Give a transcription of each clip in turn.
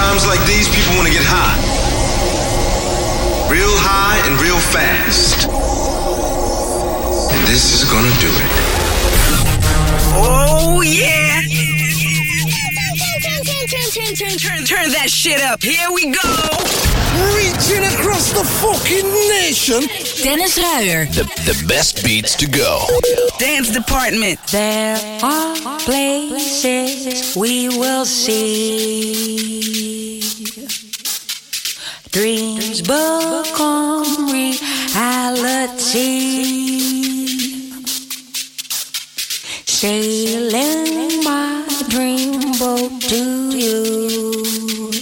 times like these, people want to get high. Real high and real fast. And this is gonna do it. Oh, yeah! Turn, turn, turn, turn, turn that shit up. Here we go. Reaching across the fucking nation. Dennis Ruyer. The, the best beats to go. Dance department. There are places we will see. Dreams become reality. Sailing my dream boat to you.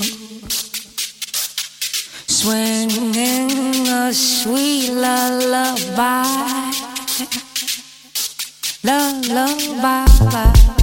Swinging a sweet lullaby. Lullaby.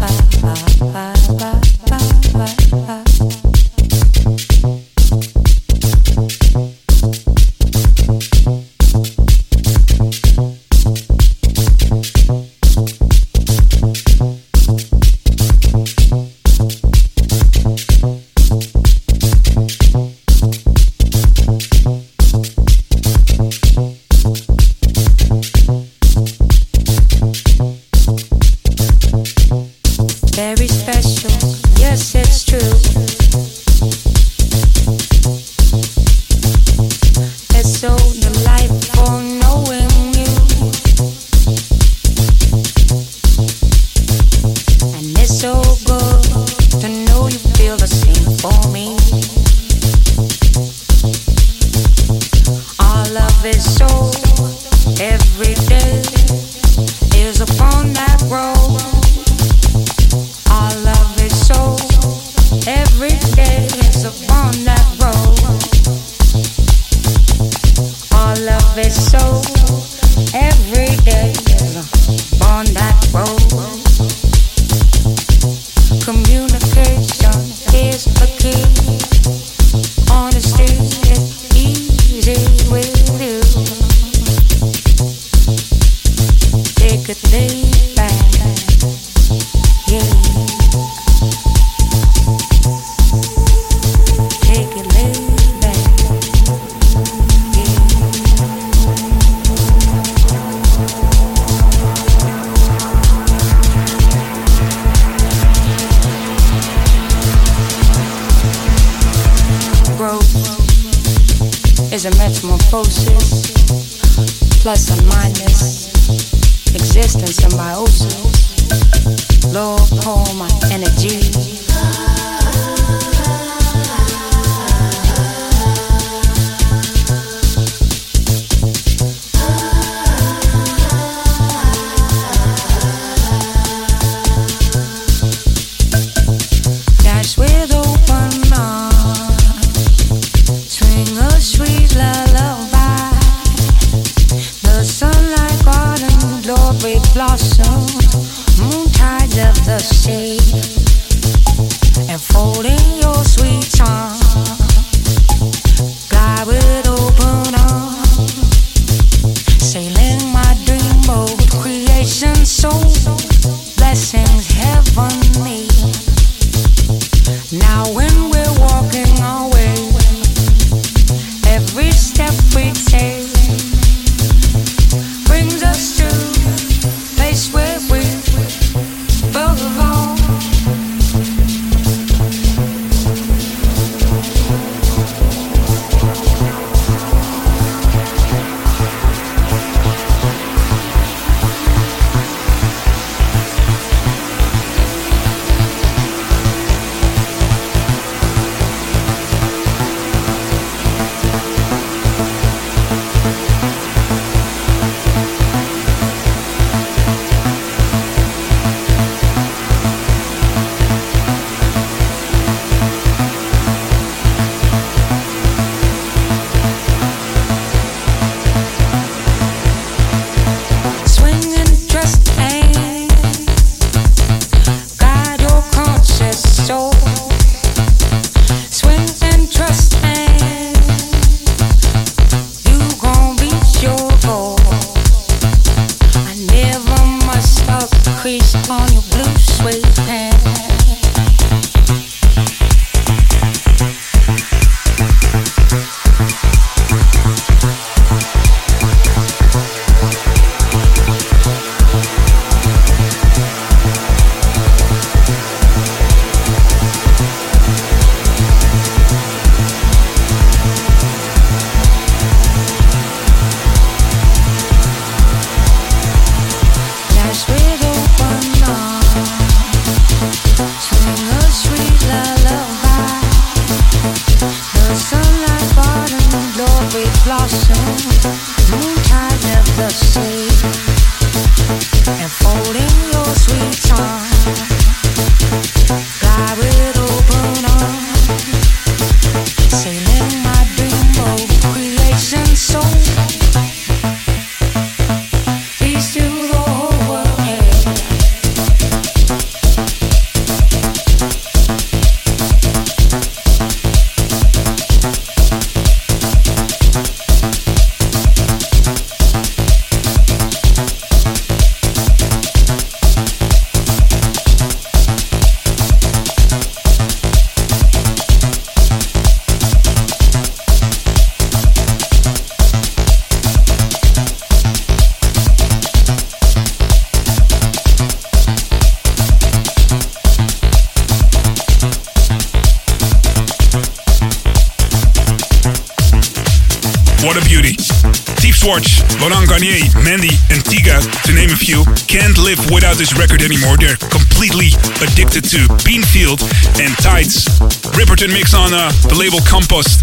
Swartz, Laurent Garnier, Mandy, and Tiga, to name a few, can't live without this record anymore. They're completely addicted to Beanfield and Tides. Ripperton mix on uh, the label Compost.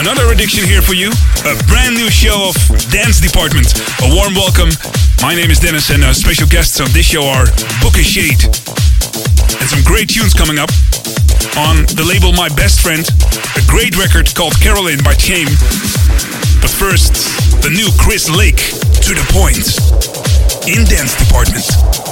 Another addiction here for you. A brand new show of Dance Department. A warm welcome. My name is Dennis and uh, special guests on this show are Booka Shade. And some great tunes coming up on the label My Best Friend. A great record called Caroline by Chain. But first, the new Chris Lake, To The Point, in Dance Department.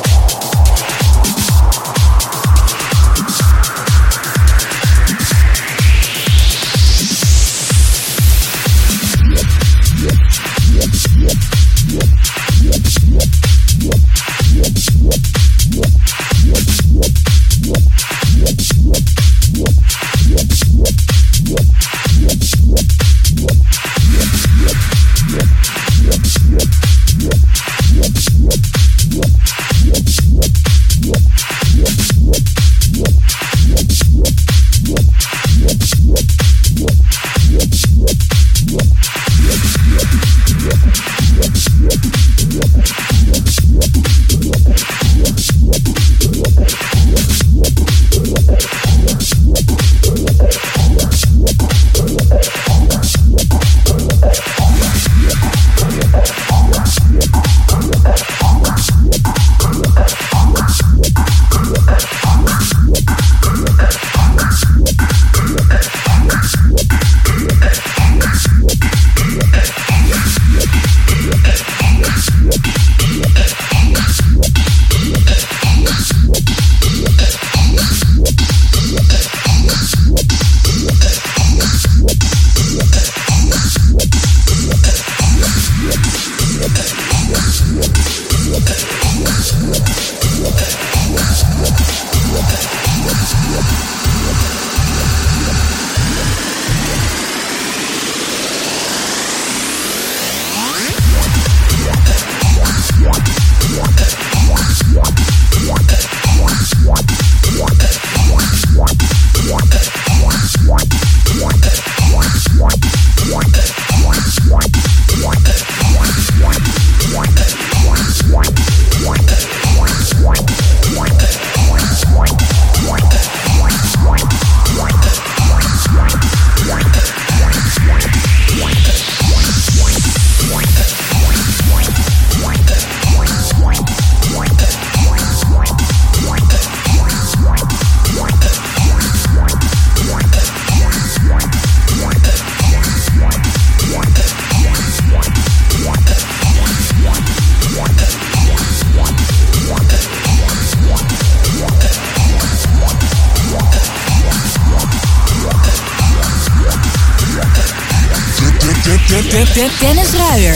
Dennis Ruijer.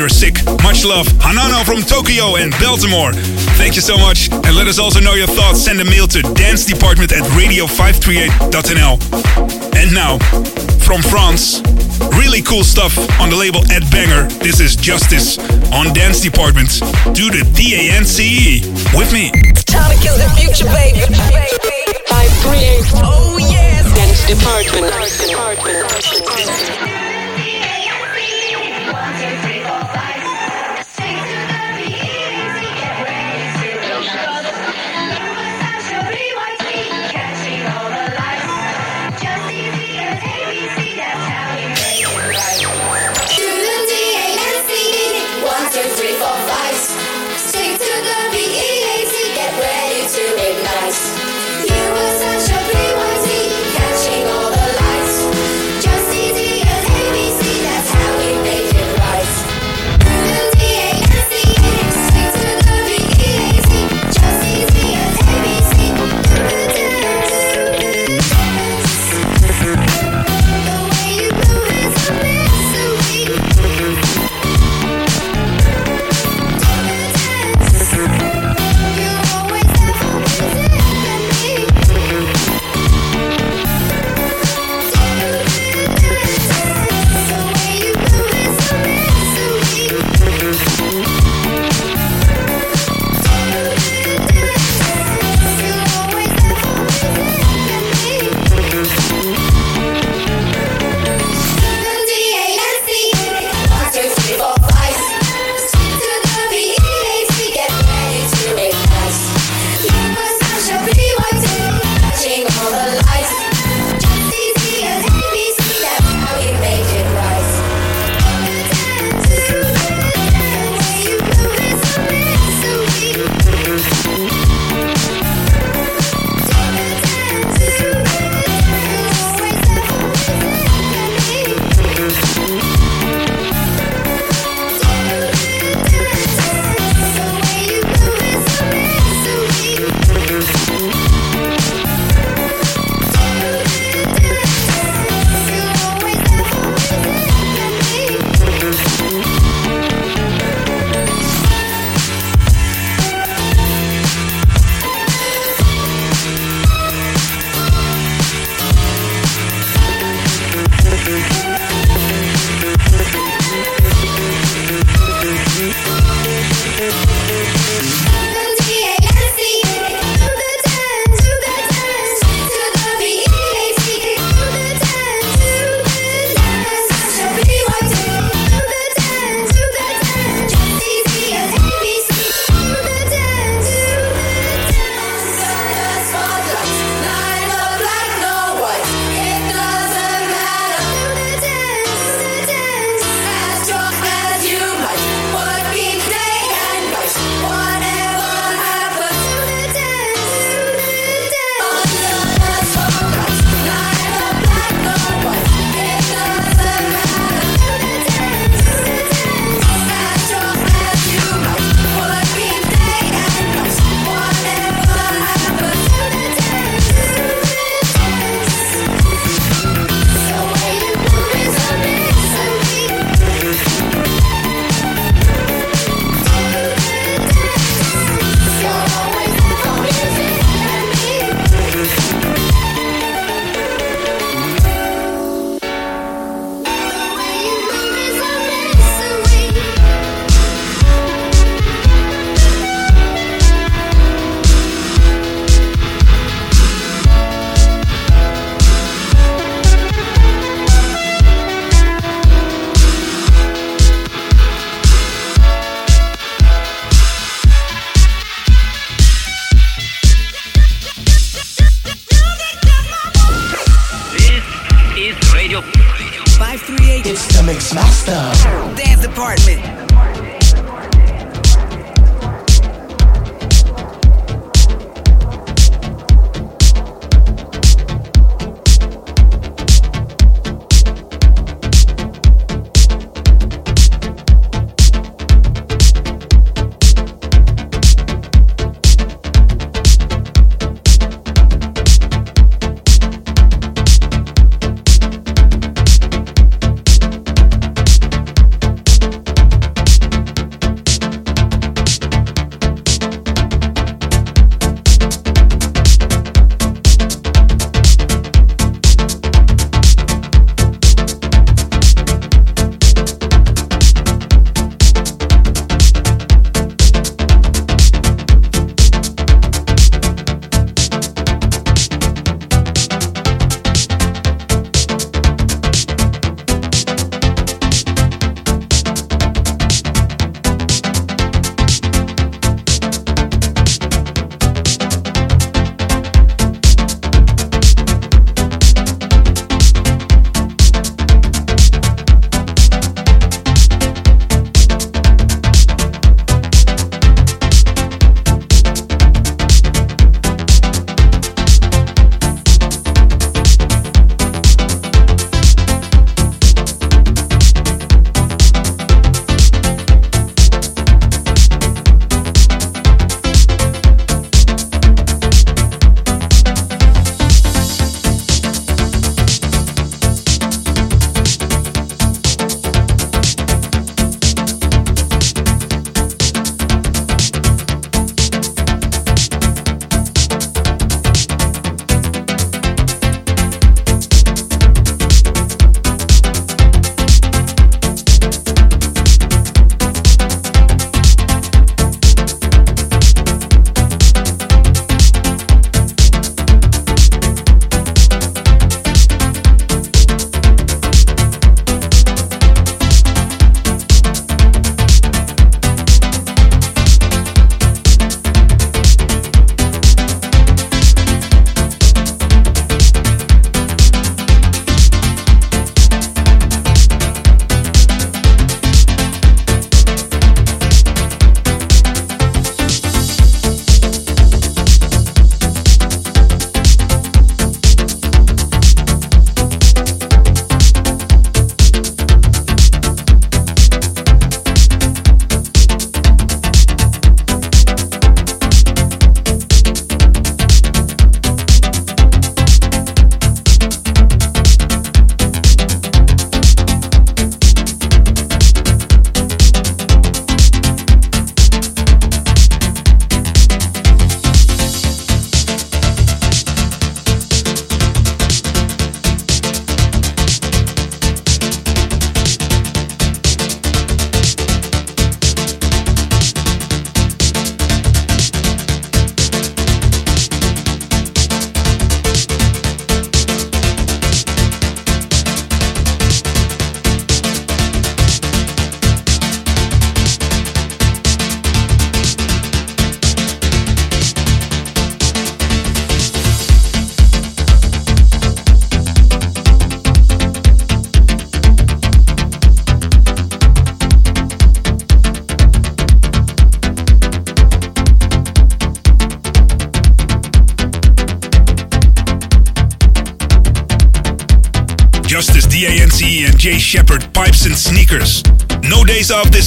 You're sick. Much love, Hanano from Tokyo and Baltimore. Thank you so much. And let us also know your thoughts. Send a mail to dance department at radio538.nl. And now, from France, really cool stuff on the label Ed Banger. This is Justice on Dance Department. Do the D-A-N-C-E with me. Time to kill the future, baby. I create. Oh, yes. Dance Department. Were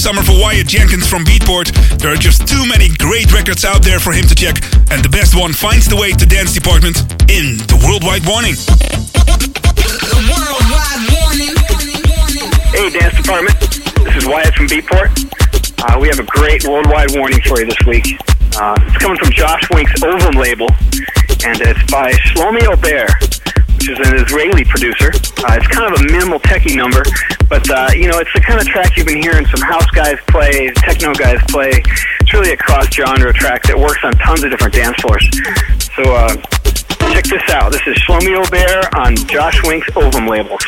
summer for Wyatt Jenkins from Beatport. There are just too many great records out there for him to check, and the best one finds the way to Dance Department in the Worldwide Warning. The Worldwide Warning. Hey, Dance Department. This is Wyatt from Beatport. Uh, we have a great worldwide warning for you this week. Uh, it's coming from Josh Wink's Ovum label, and it's by Shlomi Aber which is an Israeli producer. Uh, it's kind of a minimal techie number, but uh, you know, it's the kind of track you've been hearing some house guys play, techno guys play. It's really a cross-genre track that works on tons of different dance floors. So uh, check this out. This is Shlomi Aber on Josh Wink's Ovum label.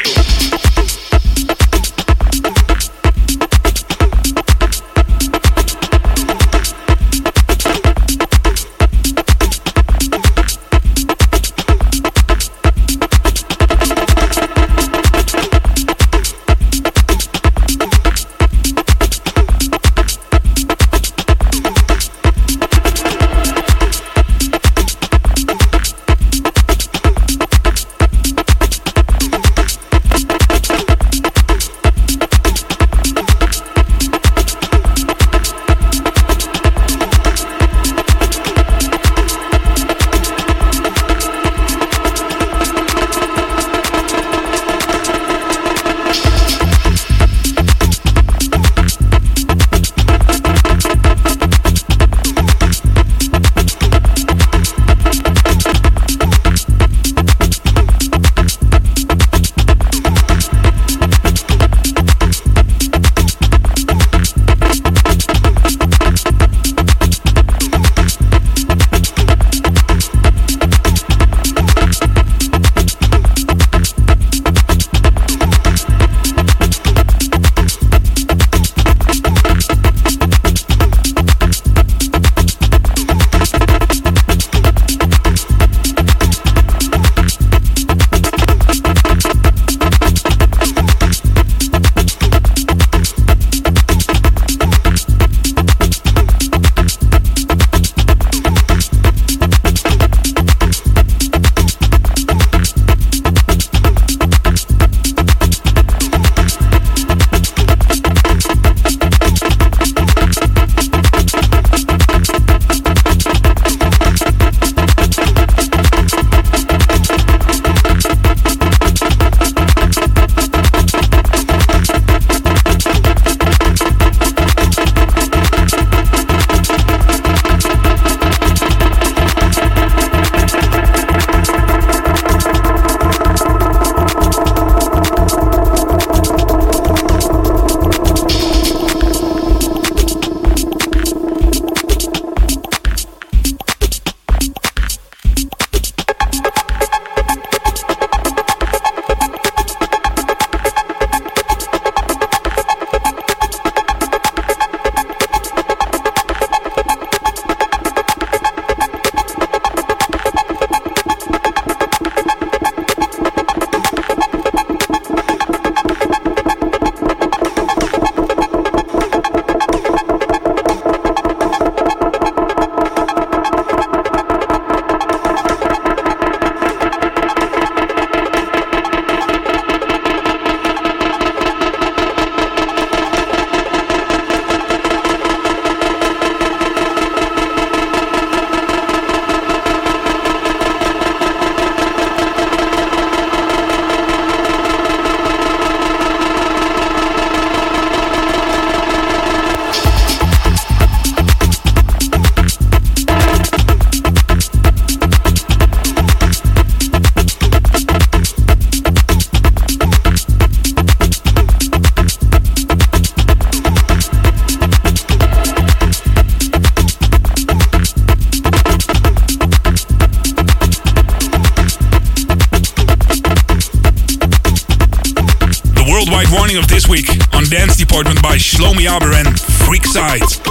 Department by Shlomi Aber and Freakside.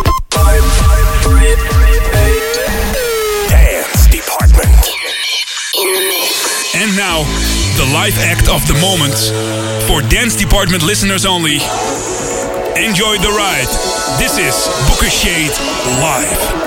Dance Department. And now, the live act of the moment for Dance Department listeners only. Enjoy the ride. This is Booka Shade live.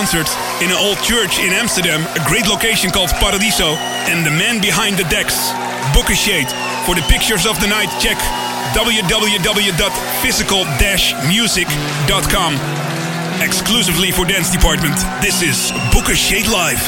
Concert in an old church in Amsterdam, a great location called Paradiso, and the man behind the decks, Booka Shade. For the pictures of the night, check www.physical-music.com. Exclusively for Dance Department, this is Booka Shade Live.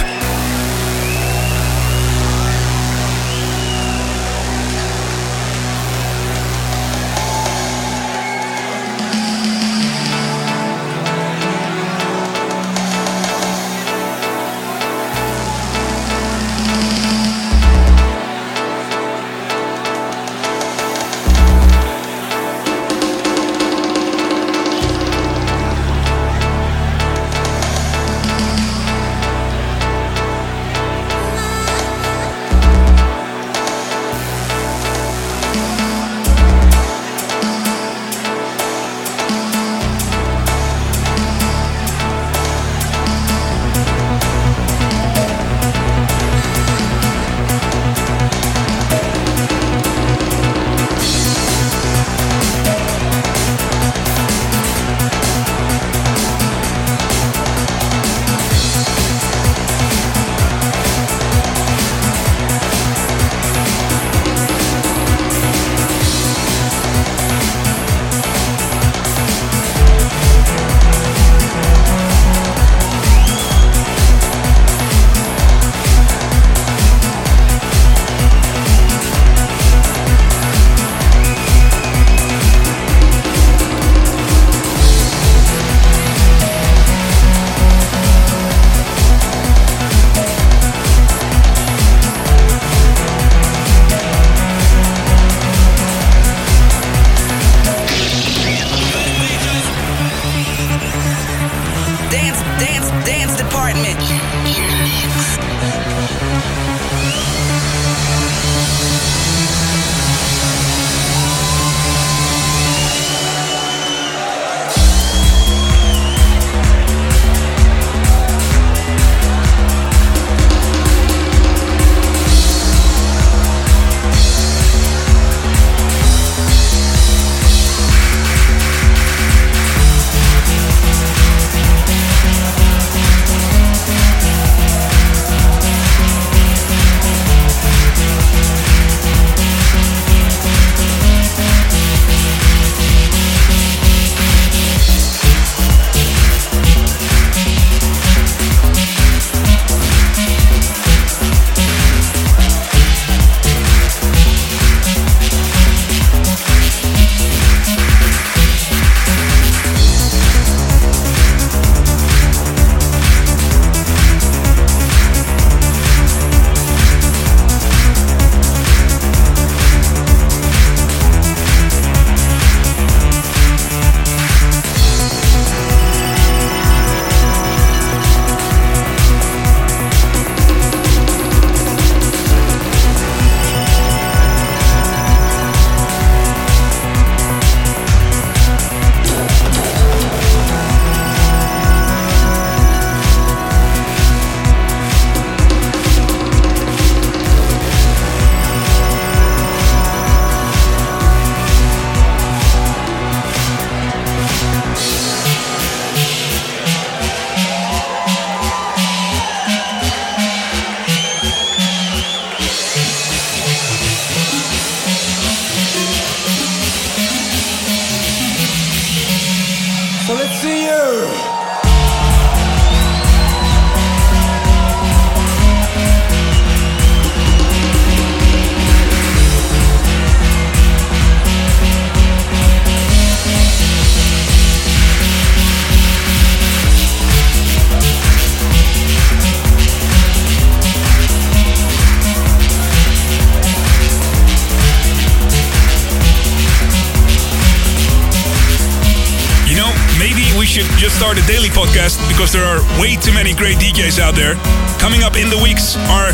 Because there are way too many great DJs out there. Coming up in the weeks are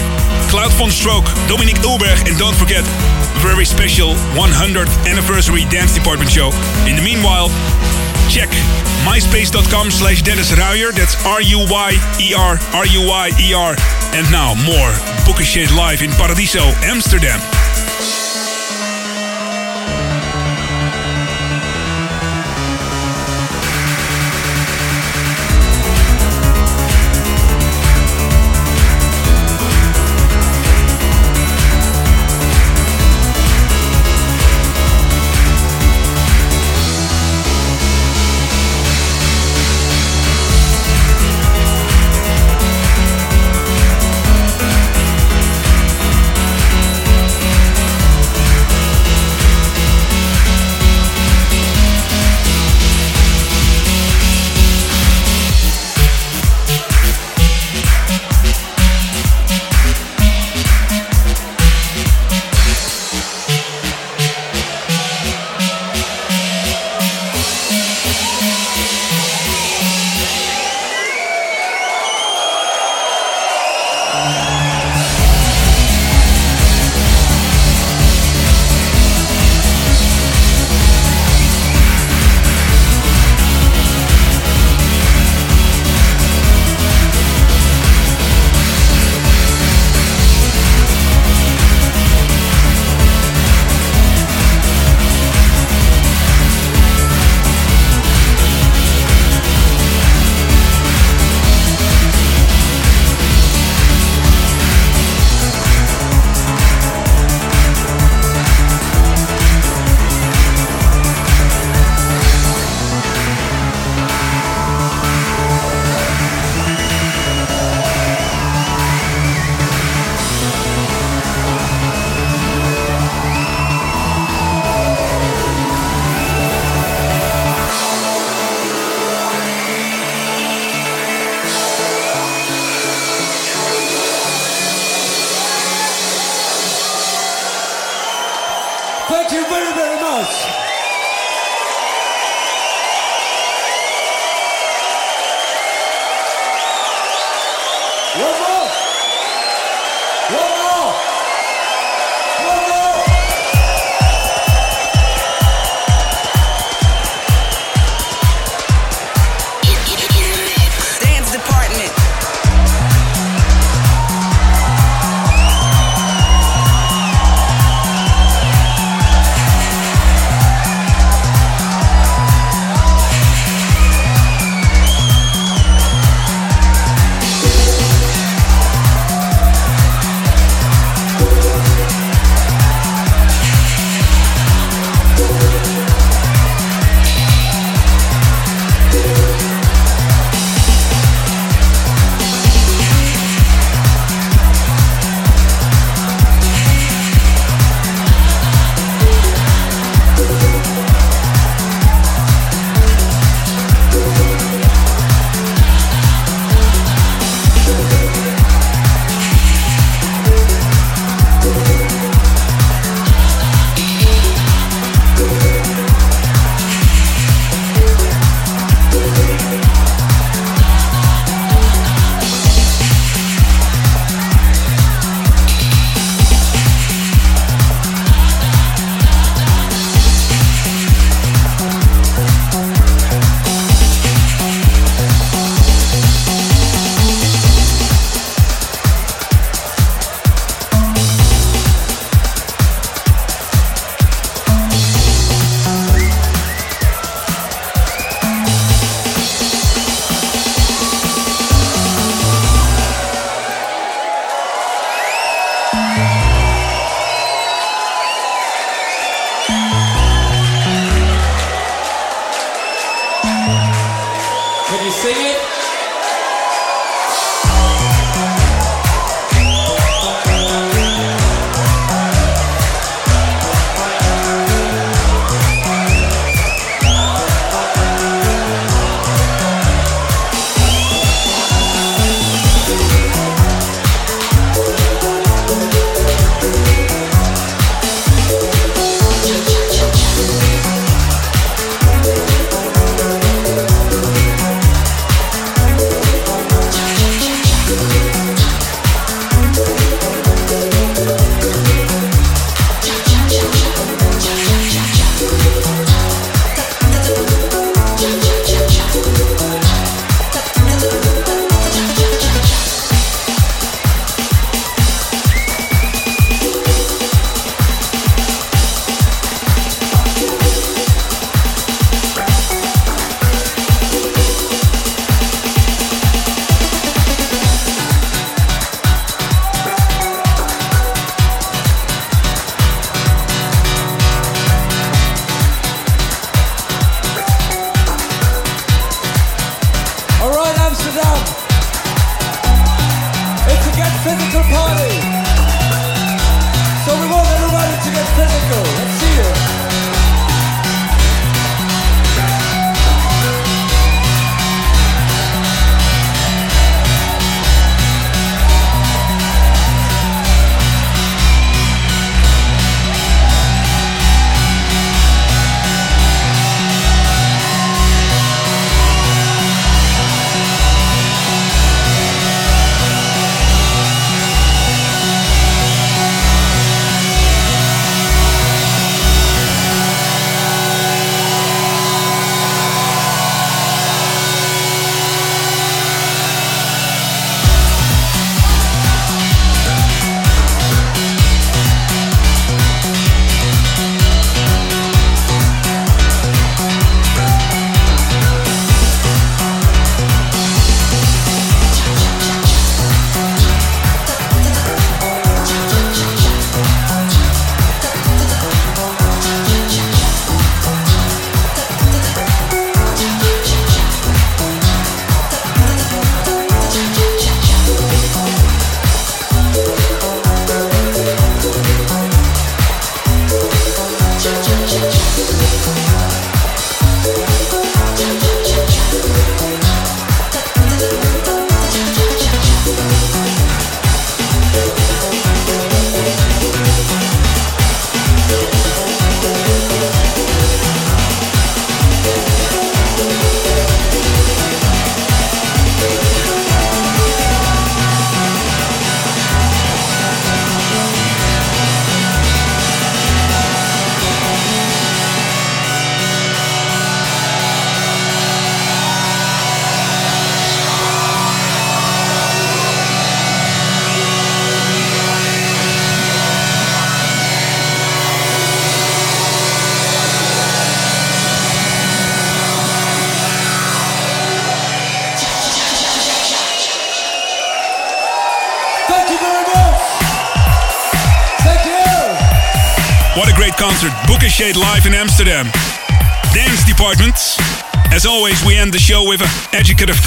Cloud von Stroke, Dominik Eulberg, and don't forget, very special 100th anniversary Dance Department show. In the meanwhile, check myspace.com slash Dennis Ruyer. That's R-U-Y-E-R, R-U-Y-E-R. And now more Booka Shade live in Paradiso, Amsterdam.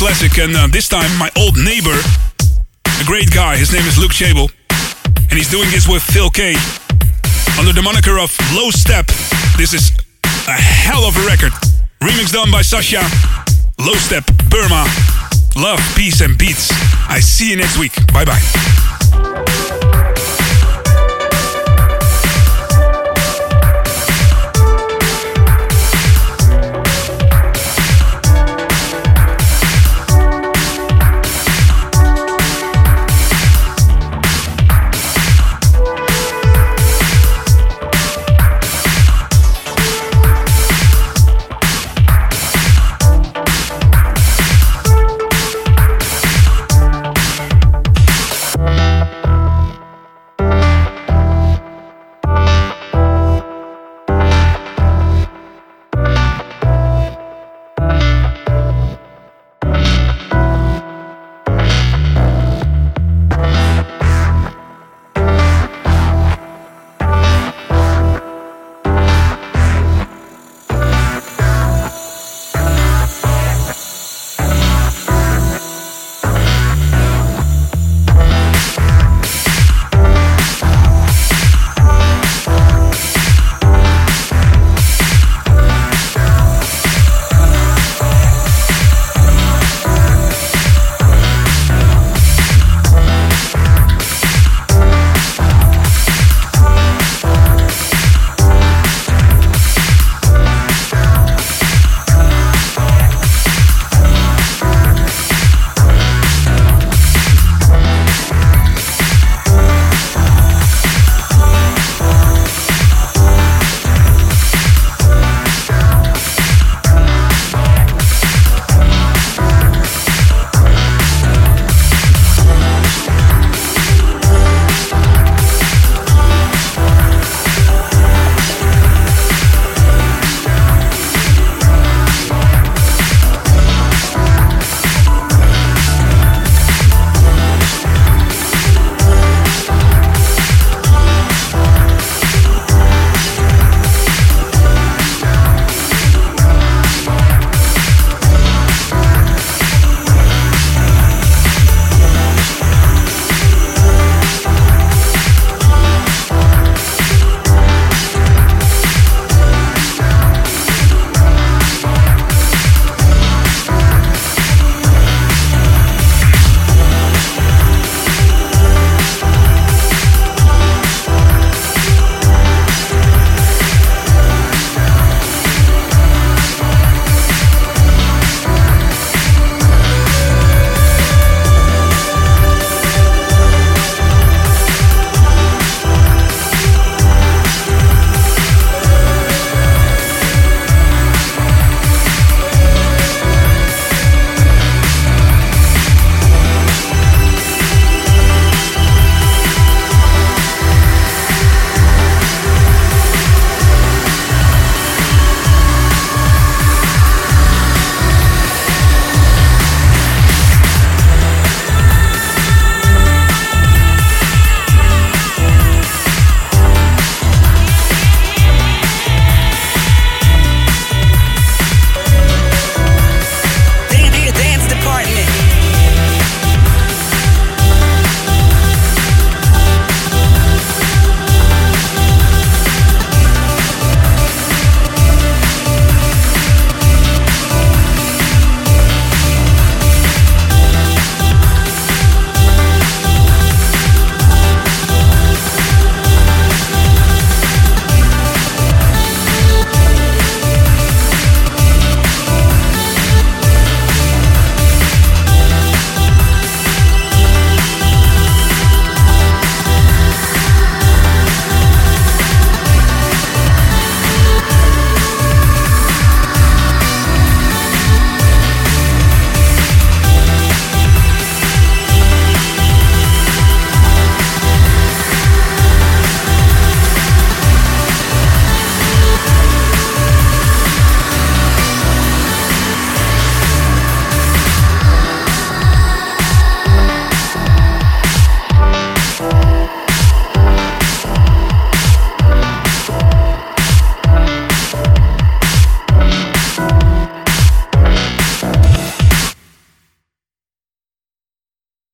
Classic, and uh, this time, my old neighbor, a great guy. His name is Luke Chable, and he's doing this with Phil K. Under the moniker of Lostep. This is a hell of a record. Remix done by Sasha. Lostep, Burma. Love, peace, and beats. I see you next week. Bye bye.